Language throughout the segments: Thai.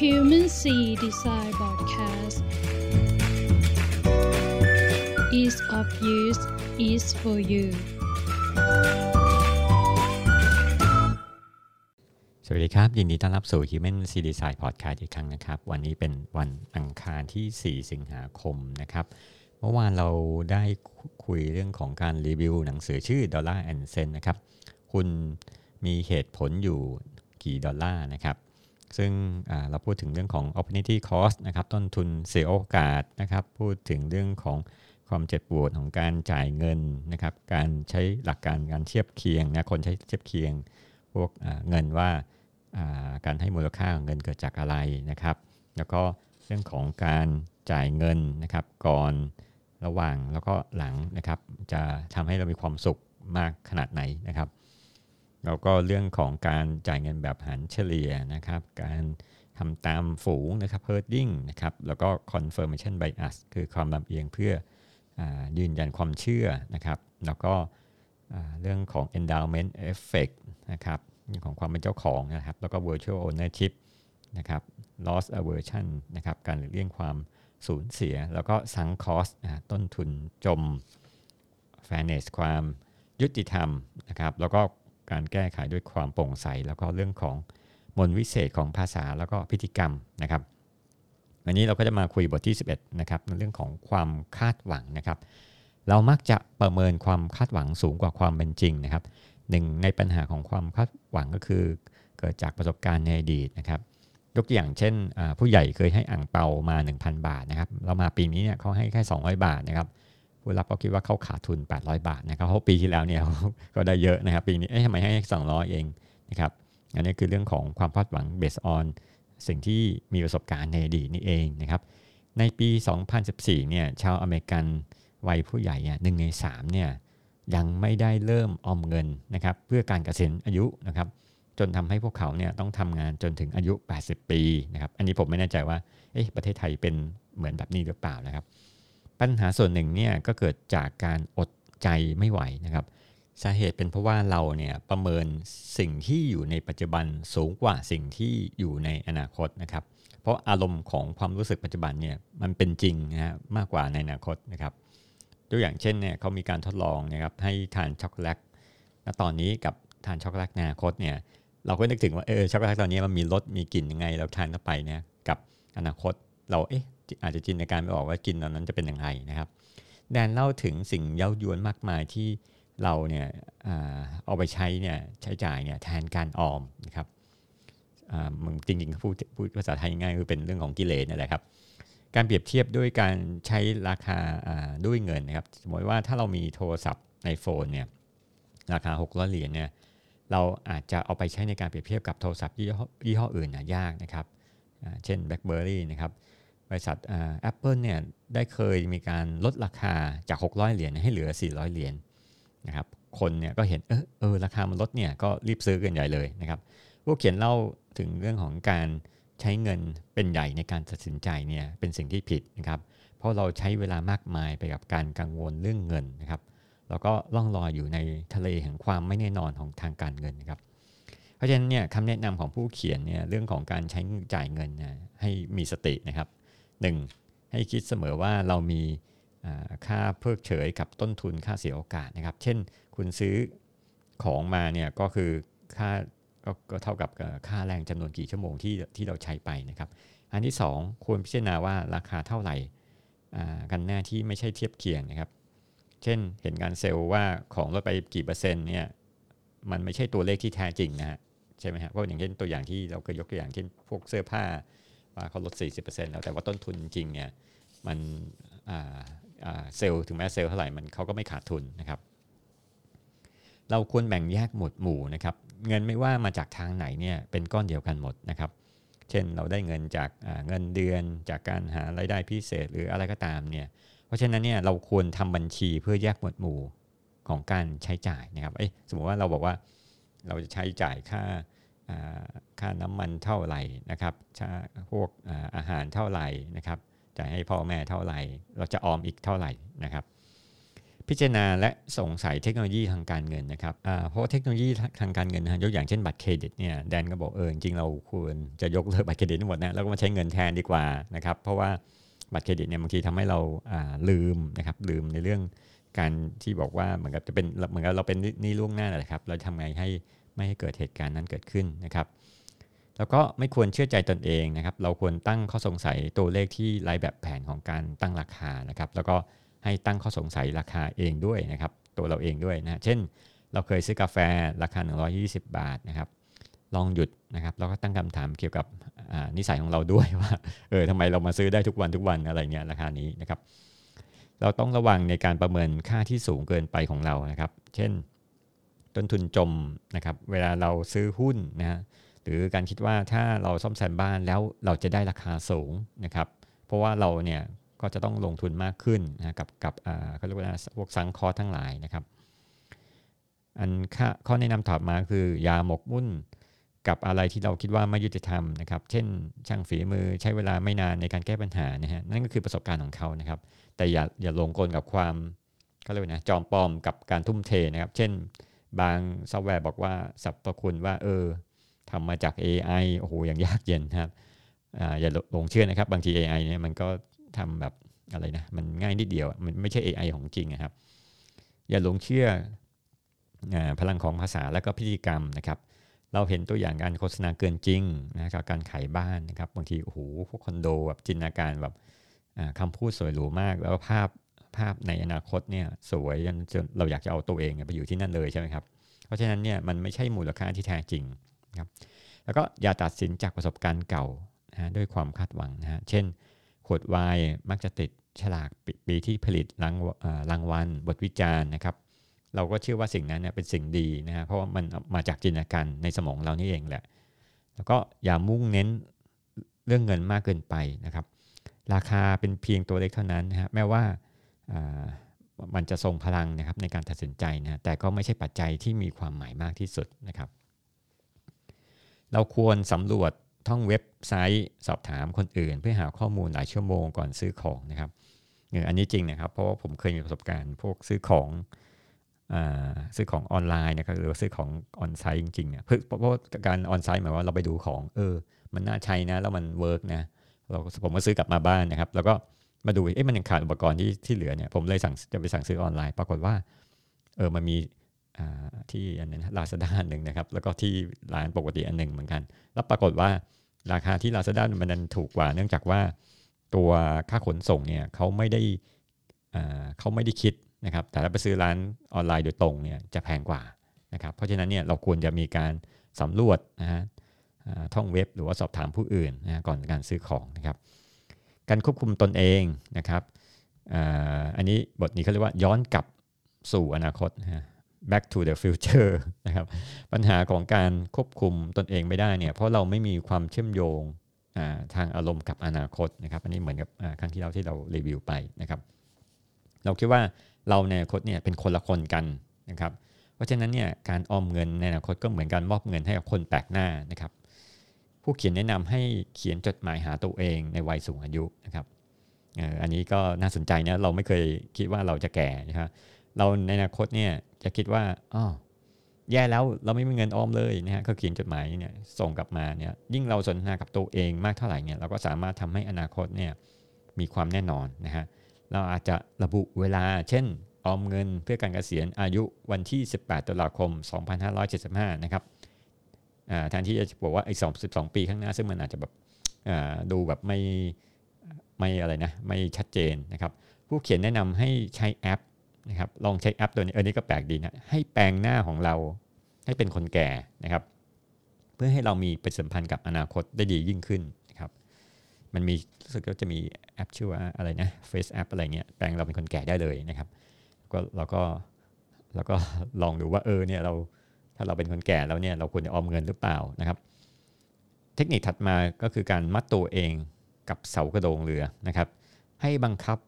Human Sea Design Podcast Ease of use is for you สวัสดีครับ ยินดีต้อนรับสู่ Human C Design Podcast อีกครั้งนะครับ วันนี้เป็นวันอังคารที่ 4 สิงหาคมนะครับเมื่อวานเราได้คุยเรื่องของการรีวิวหนังสือชื่อ Dollar and Cent นะครับ คุณมีเหตุผลอยู่กี่ดอลลาร์นะครับ ซึ่งเราพูดถึงเรื่องของ opportunity cost นะครับ ต้นทุนเสียโอกาสนะครับ พูดถึงเรื่องของความเจ็บปวดของการจ่ายเงินนะครับ การใช้หลักการการเทียบเคียงนะ คนใช้เทียบเคียง พวกเงินว่าการให้มูลค่าของเงินเกิดจากอะไรนะครับ แล้วก็เรื่องของการจ่ายเงินนะครับ ก่อนระหว่างแล้วก็หลังนะครับ จะทำให้เรามีความสุขมากขนาดไหนนะครับ แล้วก็เรื่องของการจ่ายเงินแบบหันเฉลี่ยนะครับ การทำตามฝูงนะครับ herding นะครับ แล้วก็ confirmation bias คือความลำเอียงเพื่ออยืนยันความเชื่อนะครับ แล้วก็เรื่องของ endowment effect นะครับของความเป็นเจ้าของนะครับ แล้วก็ virtual ownership นะครับ loss aversion นะครับ การหลีกเลี่ยงความสูญเสีย แล้วก็ sunk cost ต้นทุนจม fairness ความยุติธรรมนะครับ แล้วก็ การแก้ไขด้วยความโปร่งใส แล้วก็เรื่องของมนวิเศษของภาษาแล้วก็พิธีกรรมนะครับวันนี้เราก็จะมาคุยบทที่ 11นะครับในเรื่องของความคาดหวังนะครับ เรามักจะประเมินความคาดหวังสูงกว่าความเป็นจริงนะครับหนึ่งในปัญหาของความคาดหวังก็คือ เกิดจากประสบการณ์ในอดีตนะครับยกตัวอย่างเช่น ผู้ใหญ่เคยให้อ่างเปามา 1,000 บาทนะครับเรามาปีนี้เนี่ยเขาให้แค่ 200 บาทนะครับ ผู้รับก็คิดว่าเขาขาดทุน 800 บาทนะครับเพราะปีที่แล้วเนี่ยก็ได้เยอะนะครับปีนี้เอ๊ะทำไมให้200 เองนะครับอันนี้คือเรื่องของความคาดหวัง based on สิ่งที่มีประสบการณ์ในอดีตนี่เองนะครับในปี 2014 เนี่ยชาวอเมริกันวัยผู้ใหญ่เนี่ยหนึ่งใน3เนี่ยยังไม่ได้เริ่มออมเงินนะครับเพื่อการเกษียณอายุนะครับจนทำให้พวกเขาเนี่ยต้องทำงานจนถึงอายุ 80 ปีนะครับอันนี้ผมไม่แน่ใจว่าเอ๊ะประเทศไทยเป็นเหมือนแบบนี้หรือเปล่านะครับ ปัญหาส่วนหนึ่งเนี่ยก็เกิดจากการอดใจไม่ไหวนะครับ สาเหตุเป็นเพราะว่าเราเนี่ยประเมินสิ่งที่อยู่ในปัจจุบันสูงกว่าสิ่งที่อยู่ในอนาคตนะครับ เพราะอารมณ์ของความรู้สึกปัจจุบันเนี่ยมันเป็นจริงนะฮะมากกว่าในอนาคตนะครับตัวอย่างเช่นเนี่ยเขามีการทดลองนะครับให้ทานช็อกโกแลตณตอนนี้กับทานช็อกโกแลตในอนาคตเนี่ยเราก็นึกถึงว่าเออช็อกโกแลตตอนนี้มันมีรสมีกลิ่นยังไงเราทานเข้าไปเนี่ยกับอนาคตเราเอ๊ะ อาจจะจินตนาการไม่ออกว่ากินตอนนั้นจะเป็นอย่างไรนะครับ แดนเล่าถึงสิ่งเย้ายวนมากมายที่เราเนี่ยเอาไปใช้เนี่ยใช้จ่ายเนี่ยแทนการออมนะครับมึงจริงๆพูดพูดภาษาไทยง่ายคือเป็นเรื่องของกิเลสนี่แหละครับ การเปรียบเทียบด้วยการใช้ราคาด้วยเงินนะครับ สมมติว่าถ้าเรามีโทรศัพท์ iPhone เนี่ยราคา 600 เหรียญเนี่ยเราอาจจะเอาไปใช้ในการเปรียบเทียบกับโทรศัพท์ยี่ห้ออื่นนะยากนะครับ เช่น BlackBerry นะครับ บริษัทแอปเปิลเนี่ยได้เคยมีการลดราคาจาก 600 เหรียญให้เหลือ 400 เหรียญนะครับคนเนี่ยก็เห็นเออเออราคามันลดเนี่ยก็รีบซื้อกันใหญ่เลยนะครับผู้เขียนเล่าถึงเรื่องของการใช้เงินเป็นใหญ่ในการตัดสินใจเนี่ยเป็นสิ่งที่ผิดนะครับเพราะเราใช้เวลามากมายไปกับการกังวลเรื่องเงินนะครับแล้วก็ล่องลอยอยู่ในทะเลแห่งความไม่แน่นอนของทางการเงินนะครับเพราะฉะนั้นเนี่ยคำแนะนำของผู้เขียนเนี่ยเรื่องของการใช้จ่ายเงินเนี่ยให้มีสตินะครับ 1. ให้คิดเสมอว่าเรามีค่าเพิกเฉยกับต้นทุนค่าเสียโอกาสนะครับ เช่นคุณซื้อของมาเนี่ยก็คือค่าก็เท่ากับค่าแรงจำนวนกี่ชั่วโมงที่ที่เราใช้ไปนะครับ อันที่ 2 ควรพิจารณาว่าราคาเท่าไหร่กันแน่ที่ไม่ใช่เทียบเคียงนะครับ เช่นเห็นการเซลล์ว่าของลดไปกี่เปอร์เซ็นต์เนี่ยมันไม่ใช่ตัวเลขที่แท้จริงนะฮะใช่ไหมฮะเพราะอย่างเช่นตัวอย่างที่เราเคยยกตัวอย่างเช่นพวกเสื้อผ้า ว่าเขาลด 40%แล้วแต่ว่าต้นทุนจริงเนี่ยมันเซลล์ถึงแม้เซลล์เท่าไหร่มันเขาก็ไม่ขาดทุนนะครับ เราควรแบ่งแยกหมวดหมู่นะครับ เงินไม่ว่ามาจากทางไหนเนี่ยเป็นก้อนเดียวกันหมดนะครับ เช่นเราได้เงินจากเงินเดือนจากการหารายได้พิเศษหรืออะไรก็ตามเนี่ยเพราะฉะนั้นเนี่ยเราควรทำบัญชีเพื่อแยกหมวดหมู่ของการใช้จ่ายนะครับ เอ้สมมติว่าเราบอกว่าเราจะใช้จ่ายค่า ค่าน้ำมันเท่าไหร่นะครับพวกอาหารเท่าไหร่นะครับจ่ายให้พ่อแม่เท่าไหร่ เราจะออมอีกเท่าไหร่นะครับ พิจารณาและสงสัยเทคโนโลยีทางการเงินนะครับเพราะเทคโนโลยีทางการเงินนะยกอย่างเช่นบัตรเครดิตเนี่ยแดนก็บอกเออจริงเราควรจะยกเลิกบัตรเครดิตทั้งหมดนะแล้วก็มาใช้เงินแทนดีกว่านะครับ เพราะว่าบัตรเครดิตเนี่ยบางทีทำให้เราลืมนะครับลืมในเรื่องการที่บอกว่าเหมือนกับจะเป็นเหมือนกับเราเป็นนี่ล่วงหน้าแหละครับ เราทำไงให้ไม่ให้เกิดเหตุการณ์นั้นเกิดขึ้นนะครับ แล้วก็ไม่ควรเชื่อใจตนเองนะครับ เราควรตั้งข้อสงสัยตัวเลขที่ไร้แบบแผนของการตั้งราคานะครับ แล้วก็ให้ตั้งข้อสงสัยราคาเองด้วยนะครับ ตัวเราเองด้วยนะเช่น เราเคยซื้อกาแฟราคา 120 บาทนะครับ ลองหยุดนะครับแล้วก็ตั้งคำถามเกี่ยวกับนิสัยของเราด้วยว่าเออทำไมเรามาซื้อได้ทุกวันทุกวันอะไรเงี้ยราคานี้นะครับ เราต้องระวังในการประเมินค่าที่สูงเกินไปของเรานะครับ เช่น ต้นทุนจมนะครับ เวลาเราซื้อหุ้นนะฮะ หรือการคิดว่าถ้าเราซ่อมแซมบ้านแล้วเราจะได้ราคาสูงนะครับ เพราะว่าเราเนี่ยก็จะต้องลงทุนมากขึ้นนะกับกับเขาเรียกว่าพวกซังคอทั้งหลายนะครับ อันข้อแนะนำถอดมาคือยาหมกมุ่นกับอะไรที่เราคิดว่าไม่ยุติธรรมนะครับ เช่น ช่างฝีมือใช้เวลาไม่นานในการแก้ปัญหานะฮะนั่นก็คือประสบการณ์ของเขานะครับ แต่อย่าอย่าลงกลกับความเขาเรียกนะจอมปลอมกับการทุ่มเทนะครับ เช่น บางซอฟต์แวร์บอกว่าสรรพคุณว่าเออ ทำมาจาก AI โอ้โหอย่างยากเย็นครับอย่าหลงเชื่อนะครับ บางที AI เนี่ยมันก็ทำแบบอะไรนะมันง่ายนิดเดียวมันไม่ใช่ AI ของจริงนะครับ อย่าหลงเชื่อพลังของภาษาและก็พิธีกรรมนะครับ เราเห็นตัวอย่างการโฆษณาเกินจริงนะครับการขายบ้านนะครับบางทีโอ้โหพวกคอนโดแบบจินตนาการแบบคำพูดสวยหรูมาก แล้วภาพภาพในอนาคตเนี่ยสวยจนเราอยากจะเอาตัวเองไปอยู่ที่นั่นเลยใช่ไหมครับ เพราะฉะนั้นเนี่ยมันไม่ใช่มูลค่าที่แท้จริง ครับแล้วก็อย่าตัดสินจากประสบการณ์เก่านะด้วยความคาดหวังนะฮะเช่น ขวดไวน์มักจะติดฉลากปีที่ผลิตรางรางวัลบทวิจารณ์นะครับ เราก็เชื่อว่าสิ่งนั้นเนี่ยเป็นสิ่งดีนะฮะเพราะว่ามันมาจากจินตนาการในสมองเรานี่เองแหละ แล้วก็อย่ามุ่งเน้นเรื่องเงินมากเกินไปนะครับ ราคาเป็นเพียงตัวเล็กเท่านั้นนะฮะแม้ว่ามันจะทรงพลังนะครับในการตัดสินใจนะแต่ก็ไม่ใช่ปัจจัยที่มีความหมายมากที่สุดนะครับ เราควรสำรวจท่องเว็บไซต์สอบถามคนอื่น เพื่อหาข้อมูลหลายชั่วโมงก่อนซื้อของนะครับเอออันนี้จริงนะครับ เพราะว่าผมเคยมีประสบการณ์พวกซื้อของอซื้อของออนไลน์นะครับหรือว่าซื้อของ onsite จริงๆเนี่ยเพราะว่าการ onsite หมายว่าเราไปดูของเออ มันน่าใช้นะ แล้วมัน work นะเราผมก็ซื้อกลับมาบ้านนะครับ แล้วก็มาดูเอ๊ะมันยังขาดอุปกรณ์ที่ที่เหลือเนี่ยผมเลยสั่งจะไปสั่งซื้อออนไลน์ ปรากฏว่าเออมันมี ที่อันนึงลาซาด้าหนึ่งนะครับ แล้วก็ที่ร้านปกติอันหนึ่งเหมือนกัน แล้วปรากฏว่าราคาที่ลาซาด้ามันนั้นถูกกว่า เนื่องจากว่าตัวค่าขนส่งเนี่ยเขาไม่ได้เขาไม่ได้คิดนะครับ แต่ถ้าไปซื้อร้านออนไลน์โดยตรงเนี่ยจะแพงกว่านะครับ เพราะฉะนั้นเนี่ยเราควรจะมีการสำรวจนะฮะท่องเว็บหรือว่าสอบถามผู้อื่นนะก่อนการซื้อของนะครับ การควบคุมตนเองนะครับ อันนี้บทนี้เขาเรียกว่าย้อนกลับสู่อนาคตนะ back to the future นะครับปัญหาของการควบคุมตนเองไม่ได้เนี่ยเพราะเราไม่มีความเชื่อมโยงทางอารมณ์กับอนาคตนะครับอันนี้เหมือนกับครั้งที่เราที่เรารีวิวไปนะครับเราคิดว่าเราในอนาคตเนี่ยเป็นคนละคนกันนะครับเพราะฉะนั้นเนี่ยการออมเงินในอนาคตก็เหมือนการมอบเงินให้กับคนแปลกหน้านะครับผู้เขียนแนะนำให้เขียนจดหมายหาตัวเองในวัยสูงอายุนะครับอันนี้ก็น่าสนใจนะเราไม่เคยคิดว่าเราจะแก่นะครับ เราในอนาคตเนี่ยจะคิดว่าอ๋อแย่แล้วเราไม่มีเงินออมเลยนะฮะเขาเขียนจดหมายเนี่ยส่งกลับมาเนี่ยยิ่งเราสนทนากับตัวเองมากเท่าไหร่เนี่ยเราก็สามารถทำให้อนาคตเนี่ยมีความแน่นอนนะฮะเราอาจจะระบุเวลา เช่น ออมเงินเพื่อการเกษียณอายุวันที่ 18ตุลาคม 2575 นะครับแทนที่จะบอกว่าไอ้22ปีข้างหน้า ซึ่งมันอาจจะแบบดูแบบไม่ไม่อะไรนะไม่ชัดเจนนะครับ ผู้เขียนแนะนำให้ใช้แอป นะครับลองใช้แอปตัวนี้เออนี่ก็แปลกดีนะให้แปลงหน้าของเราให้เป็นคนแก่นะครับ เพื่อให้เรามีปฏิสัมพันธ์กับอนาคตได้ดียิ่งขึ้นนะครับมันมีรู้สึกว่าจะมีแอปชื่อว่าอะไรนะ Face App อะไรเงี้ยแปลงเราเป็นคนแก่ได้เลยนะครับก็เราก็เราก็ลองดูว่าเออเนี่ยเราถ้าเราเป็นคนแก่แล้วเนี่ยเราควรจะออมเงินหรือเปล่านะครับ เทคนิคถัดมาก็คือการมัดตัวเองกับเสากระโดงเรือนะครับ ให้บังคับ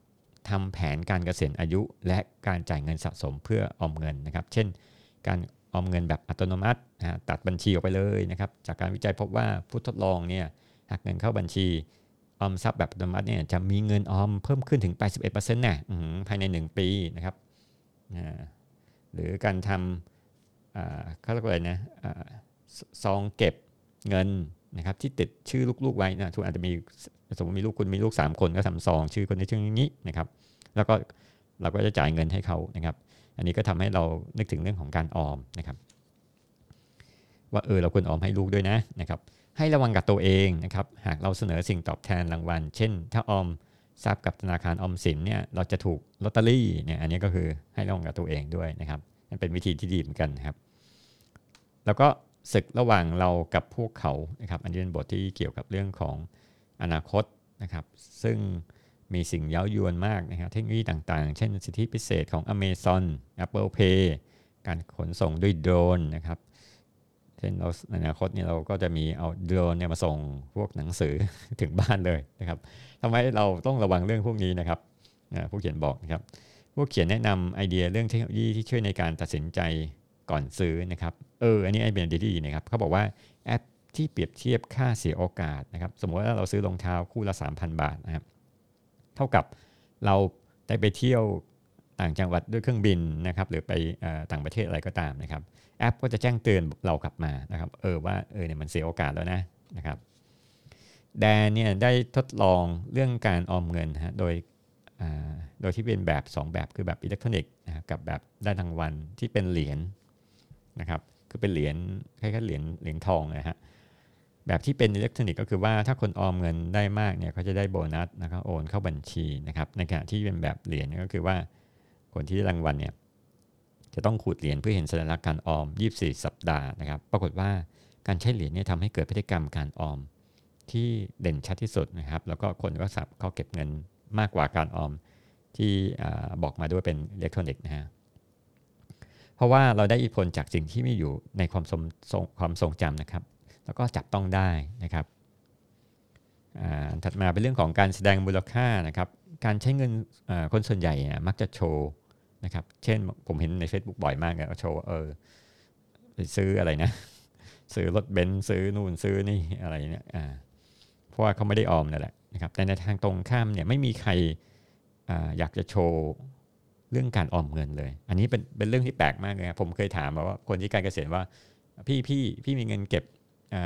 ทำแผนการเกษียณอายุ และการจ่ายเงินสะสมเพื่อออมเงินนะครับ เช่น การออมเงินแบบอัตโนมัตินะตัดบัญชีออกไปเลยนะครับ จากการวิจัยพบว่าผู้ทดลองเนี่ยหากเงินเข้าบัญชี ออมทรัพย์แบบอัตโนมัติเนี่ยจะมีเงินออมเพิ่มขึ้นถึง 81%นะภายใน 1 ปีนะครับหรือการทำเขาเรียกว่าอะไรนะซองเก็บเงิน นะครับที่ติดชื่อลูกๆไว้นะทุกอาจจะมีสมมติมีลูกคุณมีลูก 3 คนก็ทำซองชื่อคนในชื่อนี้นะครับ แล้วก็เราก็จะจ่ายเงินให้เขานะครับ อันนี้ก็ทำให้เรานึกถึงเรื่องของการออมนะครับ ว่าเออเราควรออมให้ลูกด้วยนะนะครับ ให้ระวังกับตัวเองนะครับ หากเราเสนอสิ่งตอบแทนรางวัล เช่น ถ้าออมทรัพย์กับธนาคารออมสินเนี่ยเราจะถูกลอตเตอรี่เนี่ยอันนี้ก็คือให้ระวังกับตัวเองด้วยนะครับมันเป็นวิธีที่ดีเหมือนกันนะครับ แล้วก็ ศึกระหว่างเรากับพวกเขานะครับอันนี้เป็นบทที่เกี่ยวกับเรื่องของอนาคตนะครับ ซึ่งมีสิ่งเย้ายวนมากนะครับ เทคโนโลยีต่างๆ เช่นสิทธิพิเศษของ Amazon Apple Pay การขนส่งด้วยโดรนนะครับ เช่นเราในอนาคตเนี่ยเราก็จะมีเอาโดรนเนี่ยมาส่งพวกหนังสือถึงบ้านเลยนะครับทำไมเราต้องระวังเรื่องพวกนี้นะครับผู้เขียนบอกนะครับ ผู้เขียนแนะนำไอเดียเรื่องเทคโนโลยีที่ช่วยในการตัดสินใจ ก่อนซื้อนะครับเอออันนี้ไอเป็นดีดีนะครับเขาบอกว่าแอปที่เปรียบเทียบค่าเสียโอกาสนะครับสมมติว่าเราซื้อรองเท้าคู่ละ 3,000 บาทนะครับเท่ากับเราได้ไปเที่ยวต่างจังหวัดด้วยเครื่องบินนะครับหรือไปต่างประเทศอะไรก็ตามนะครับแอปก็จะแจ้งเตือนเรากลับมานะครับเออว่าเออเนี่ยมันเสียโอกาสแล้วนะนะครับแดนเนี่ยได้ทดลองเรื่องการออมเงินฮะโดยโดยที่เป็นแบบ 2 แบบคือแบบอิเล็กทรอนิกส์นะกับแบบได้รางวัลที่เป็นเหรียญ นะครับคือเป็นเหรียญคล้ายๆเหรียญเหรียญทองนะฮะแบบที่เป็นอิเล็กทรอนิกส์ก็คือว่าถ้าคนออมเงินได้มากเนี่ยเขาจะได้โบนัสนะครับโอนเข้าบัญชีนะครับในขณะที่เป็นแบบเหรียญก็คือว่าคนที่ได้รางวัลเนี่ยจะต้องขูดเหรียญเพื่อเห็นสัญลักษณ์การออม 24 สัปดาห์นะครับ ปรากฏว่าการใช้เหรียญเนี่ยทำให้เกิดพฤติกรรมการออมที่เด่นชัดที่สุดนะครับ แล้วก็คนก็สับเขาเก็บเงินมากกว่าการออมที่บอกมาด้วยเป็นอิเล็กทรอนิกส์นะฮะ เพราะว่าเราได้อิทธิพลจากสิ่งที่มีอยู่ในความทรงความทรงจำนะครับ แล้วก็จับต้องได้นะครับถัดมาเป็นเรื่องของการแสดงมูลค่านะครับ การใช้เงินคนส่วนใหญ่มักจะโชว์นะครับ เช่นผมเห็นใน Facebook บ่อยมากเลยโชว์เออไปซื้ออะไรนะ ซื้อรถเบนซ์ซื้อนู่นซื้อนี่อะไรเนี่ยเพราะว่าเขาไม่ได้ออมนั่นแหละนะครับ แต่ในทางตรงข้ามเนี่ยไม่มีใครออยากจะโชว์ เรื่องการออมเงินเลย อันนี้เป็นเป็นเรื่องที่แปลกมากเลยผมเคยถามว่าคนที่การเกษตรว่าพี่พี่พี่มีเงินเก็บอ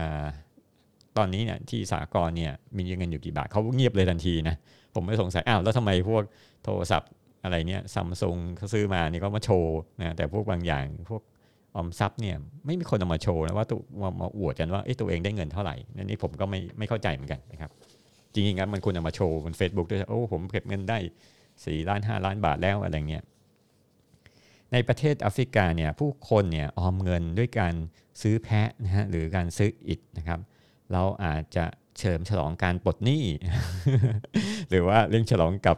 ตอนนี้เนี่ยที่สากลเนี่ยมีเงินอยู่กี่บาทเขาเงียบเลยทันทีนะผมไม่สงสัยอ้าวแล้วทำไมพวกโทรศัพท์อะไรเนี่ยซัมซุงเขาซื้อมานี่ก็มาโชว์นะแต่พวกบางอย่างพวกออมทรัพย์เนี่ยไม่มีคนเอามาโชว์นะว่าตัวมามาอวดกันว่าตัวเองได้เงินเท่าไหร่นี่ผมก็ไม่ไม่เข้าใจเหมือนกันนะครับจริงๆครับมันควรเอามาโชว์บน Facebook ด้วยโอ้ผมเก็บเงินได้ สี่ล้านห้าล้านบาทแล้วอะไรเงี้ยในประเทศแอฟริกาเนี่ยผู้คนเนี่ยออมเงินด้วยการซื้อแพะนะฮะหรือการซื้ออิฐนะครับ เราอาจจะเฉิมฉลองการปลดหนี้ หรือว่าเลี้ยงฉลองกับ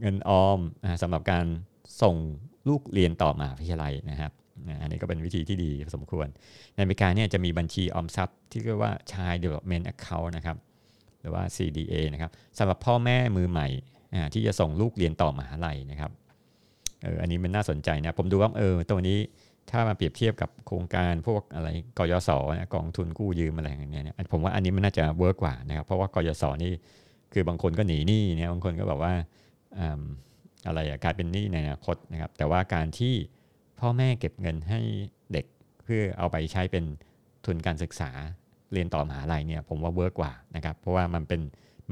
เงินออมสำหรับการส่งลูกเรียนต่อมาวิทยาลัยนะครับอันนี้ก็เป็นวิธีที่ดีสมควร ในอเมริกาเนี่ยจะมีบัญชีออมทรัพย์ที่เรียกว่า Child Development Account นะครับหรือว่า CDA นะครับสำหรับพ่อแม่มือใหม่ ที่จะส่งลูกเรียนต่อมหาลัยนะครับเอออันนี้มันน่าสนใจนะผมดูว่าเออตัวนี้ถ้ามาเปรียบเทียบกับโครงการพวกอะไรกยศนะกองทุนกู้ยืมอะไรอย่างเงี้ยผมว่าอันนี้มันน่าจะเวิร์กกว่านะครับเพราะว่ากยศนี่คือบางคนก็หนีหนี้เนี่ยบางคนก็แบบว่าอะไรกลายเป็นหนี้ในอนาคตนะครับ แต่ว่าการที่พ่อแม่เก็บเงินให้เด็กเพื่อเอาไปใช้เป็นทุนการศึกษาเรียนต่อมหาลัยเนี่ยผมว่าเวิร์กกว่านะครับเพราะว่ามันเป็น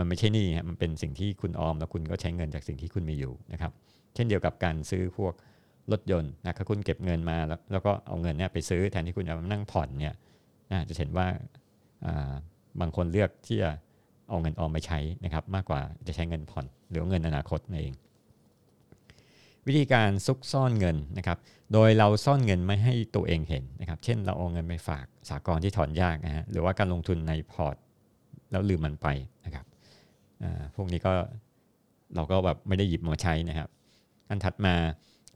มันไม่ใช่หนี้มันเป็นสิ่งที่คุณออม แล้วคุณก็ใช้เงินจากสิ่งที่คุณมีอยู่นะครับเช่นเดียวกับการซื้อพวกรถยนต์นะคุณเก็บเงินมาแล้วแล้วก็เอาเงินเนี่ยไปซื้อแทนที่คุณจะมานั่งผ่อนเนี่ยนะจะเห็นว่าบางคนเลือกที่จะเอาเงินออมไปใช้นะครับมากกว่าจะใช้เงินผ่อน หรือเงินอนาคตเอง วิธีการซุกซ่อนเงินนะครับ โดยเราซ่อนเงินไม่ให้ตัวเองเห็นนะครับ เช่นเราเอาเงินไปฝากสากลที่ถอนยากนะฮะหรือว่าการลงทุนในพอร์ตแล้วลืมมันไปนะครับ พวกนี้ก็เราก็แบบไม่ได้หยิบมาใช้นะครับ อันถัดมา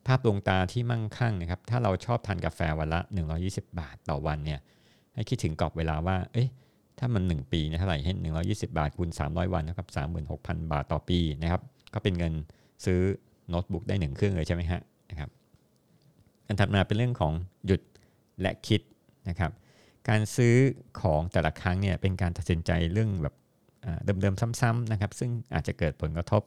ภาพดวงตาที่มั่งคั่งนะครับ ถ้าเราชอบทานกาแฟวันละ 120 บาทต่อวันเนี่ย ให้คิดถึงกรอบเวลาว่า เอ๊ะ ถ้ามัน 1 ปีนะเท่าไหร่เห็น120 บาทคูณ300 วันนะครับ 36,000 บาทต่อปีนะครับ ก็เป็นเงินซื้อโน้ตบุ๊กได้1เครื่องเลยใช่ไหมฮะนะครับ อันถัดมาเป็นเรื่องของหยุดและคิดนะครับ การซื้อของแต่ละครั้งเนี่ยเป็นการตัดสินใจเรื่องแบบ เดิมๆซ้ำๆนะครับ ซึ่งอาจจะเกิดผลกระทบ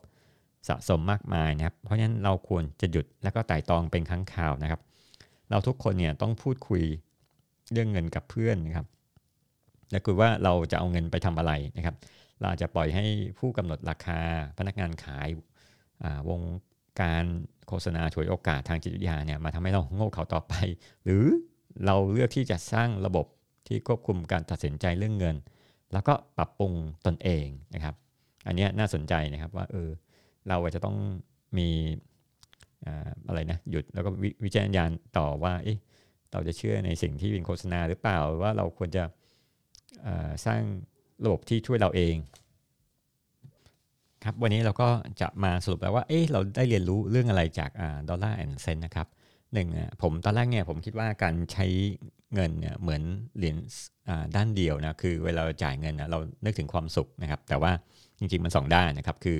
สะสมมากมายนะครับ เพราะฉะนั้นเราควรจะหยุดแล้วก็ไต่ตองเป็นครั้งคราวนะครับ เราทุกคนเนี่ยต้องพูดคุยเรื่องเงินกับเพื่อนนะครับและคือว่าเราจะเอาเงินไปทำอะไรนะครับ เราจะปล่อยให้ผู้กำหนดราคาพนักงานขายวงการโฆษณาช่วยโอกาสทางจิตวิทยาเนี่ยมาทำให้เราโง่เขาต่อไป หรือเราเลือกที่จะสร้างระบบที่ควบคุมการตัดสินใจเรื่องเงิน แล้วก็ปรับปรุงตนเองนะครับ อันนี้น่าสนใจนะครับว่าเออเราจะต้องมีอะไรนะหยุดแล้วก็วิจารณญาณต่อว่าเอ๊ะเราจะเชื่อในสิ่งที่เป็นโฆษณาหรือเปล่าว่าเราควรจะสร้างระบบที่ช่วยเราเอง ครับวันนี้เราก็จะมาสรุปแล้วว่าเอ๊ะเราได้เรียนรู้เรื่องอะไรจากดอลลาร์แอนด์เซนนะครับหนึ่งผมตอนแรกเนี่ยผมคิดว่าการใช้ เงินเนี่ยเหมือนเหรียญด้านเดียวนะคือเวลาเราจ่ายเงินนะเรานึกถึงความสุขนะครับ แต่ว่าจริงๆมันสองด้านนะครับ คือ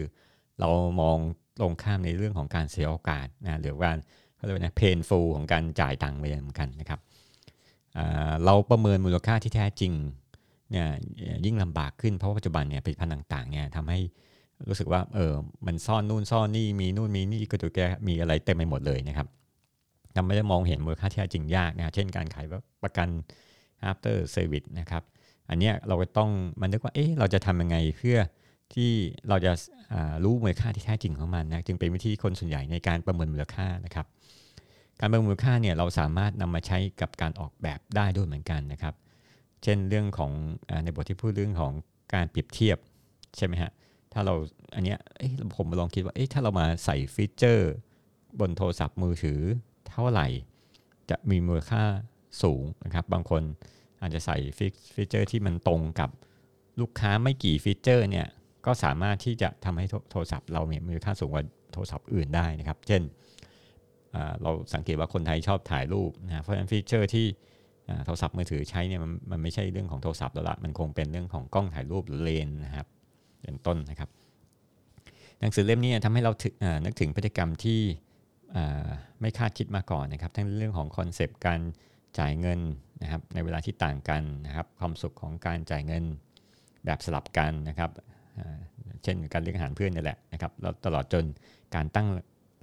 เรามองตรงข้ามในเรื่องของการเสียโอกาสนะหรือว่าเขาเรียกว่านะเพนฟูของการจ่ายตังค์ไปเหมือนกันนะครับเราประเมินมูลค่าที่แท้จริงเนี่ยยิ่งลำบากขึ้นเพราะปัจจุบันเนี่ยผลิตภัณฑ์ต่างๆเนี่ยทำให้รู้สึกว่าเออมันซ่อนนู่นซ่อนนี่มีนู่นมีนี่ก็ตัวแกมีอะไรเต็มไปหมดเลยนะครับ ทำไม่ได้มองเห็นมูลค่าที่แท้จริงยากนะเช่นการขายประกัน after service นะครับ อันนี้เราก็ต้องมันนึกว่าเอ๊ะเราจะทำยังไงเพื่อที่เราจะรู้มูลค่าที่แท้จริงของมันนะจึงเป็นวิธีคนส่วนใหญ่ในการประเมินมูลค่านะครับ การประเมินมูลค่าเนี่ยเราสามารถนำมาใช้กับการออกแบบได้ด้วยเหมือนกันนะครับ เช่นเรื่องของในบทที่พูดเรื่องของการเปรียบเทียบใช่ไหมฮะถ้าเราอันเนี้ยผมลองคิดว่าถ้าเรามาใส่ฟีเจอร์ บนโทรศัพท์มือถือ เท่าไหร่ จะมีมูลค่าสูงนะครับ บางคนอาจจะใส่ฟีเจอร์ที่มันตรงกับลูกค้าไม่กี่ฟีเจอร์เนี่ยก็สามารถที่จะทำให้โทรศัพท์เรามีมูลค่าสูงกว่าโทรศัพท์อื่นได้นะครับ เช่น เราสังเกตว่าคนไทยชอบถ่ายรูปนะ เพราะฉะนั้นฟีเจอร์ที่โทรศัพท์มือถือใช้เนี่ยมันมันไม่ใช่เรื่องของโทรศัพท์แล้วละมันคงเป็นเรื่องของกล้องถ่ายรูปหรือเลนส์นะครับเป็นต้นนะครับ หนังสือเล่มนี้ทำให้เรานึกถึงพฤติกรรมที่ ไม่คาดคิดมาก่อนนะครับ ทั้งเรื่องของคอนเซปต์การจ่ายเงินนะครับ ในเวลาที่ต่างกันนะครับ ความสุขของการจ่ายเงินแบบสลับกันนะครับเช่นการเลี้ยงอาหารเพื่อนนี่แหละนะครับแล้วตลอดจนการตั้ง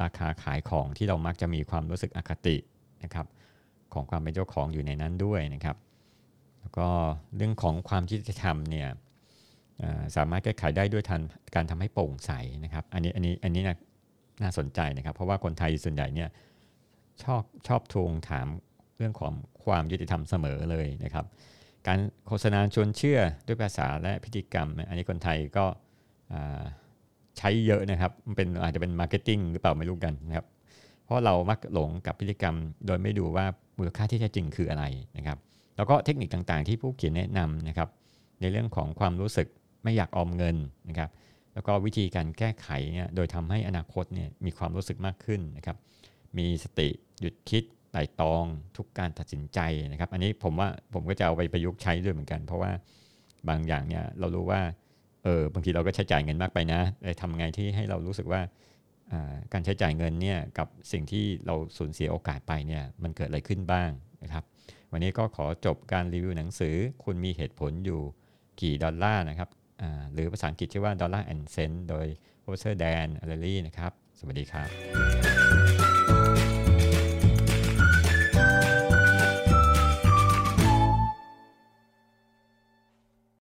ราคาขายของที่เรามักจะมีความรู้สึกอคตินะครับของความเป็นเจ้าของอยู่ในนั้นด้วยนะครับ แล้วก็เรื่องของความยุติธรรมเนี่ยสามารถแก้ไขได้ด้วยการทำให้โปร่งใสนะครับ อันนี้อันนี้อันนี้นะ น่าสนใจนะครับ เพราะว่าคนไทยส่วนใหญ่เนี่ยชอบชอบทวงถามเรื่องของความยุติธรรมเสมอเลยนะครับ การโฆษณาชวนเชื่อด้วยภาษาและพฤติกรรม อันนี้คนไทยก็ใช้เยอะนะครับมันเป็นอาจจะเป็น marketing หรือเปล่าไม่รู้กันนะครับ เพราะเรามักหลงกับพฤติกรรม โดยไม่ดูว่ามูลค่าที่แท้จริงคืออะไรนะครับ แล้วก็เทคนิคต่างๆ ที่ผู้เขียนแนะนำนะครับ ในเรื่องของความรู้สึกไม่อยากออมเงินนะครับ แล้วก็วิธีการแก้ไขเนี่ยโดยทำให้อนาคตเนี่ยมีความรู้สึกมากขึ้นนะครับ มีสติหยุดคิดไต่ตองทุกการตัดสินใจนะครับ อันนี้ผมว่าผมก็จะเอาไปประยุกต์ใช้ด้วยเหมือนกัน เพราะว่าบางอย่างเนี่ยเรารู้ว่าเออบางทีเราก็ใช้จ่ายเงินมากไปนะเลยทำไงที่ให้เรารู้สึกว่าการใช้จ่ายเงินเนี่ยกับสิ่งที่เราสูญเสียโอกาสไปเนี่ยมันเกิดอะไรขึ้นบ้างนะครับ วันนี้ก็ขอจบการรีวิวหนังสือ คุณมีเหตุผลอยู่กี่ดอลลาร์นะครับ หรือภาษาอังกฤษชื่อว่า Dollar and Cent โดย Professor Dan a l l e r y นะครับ สวัสดีครับ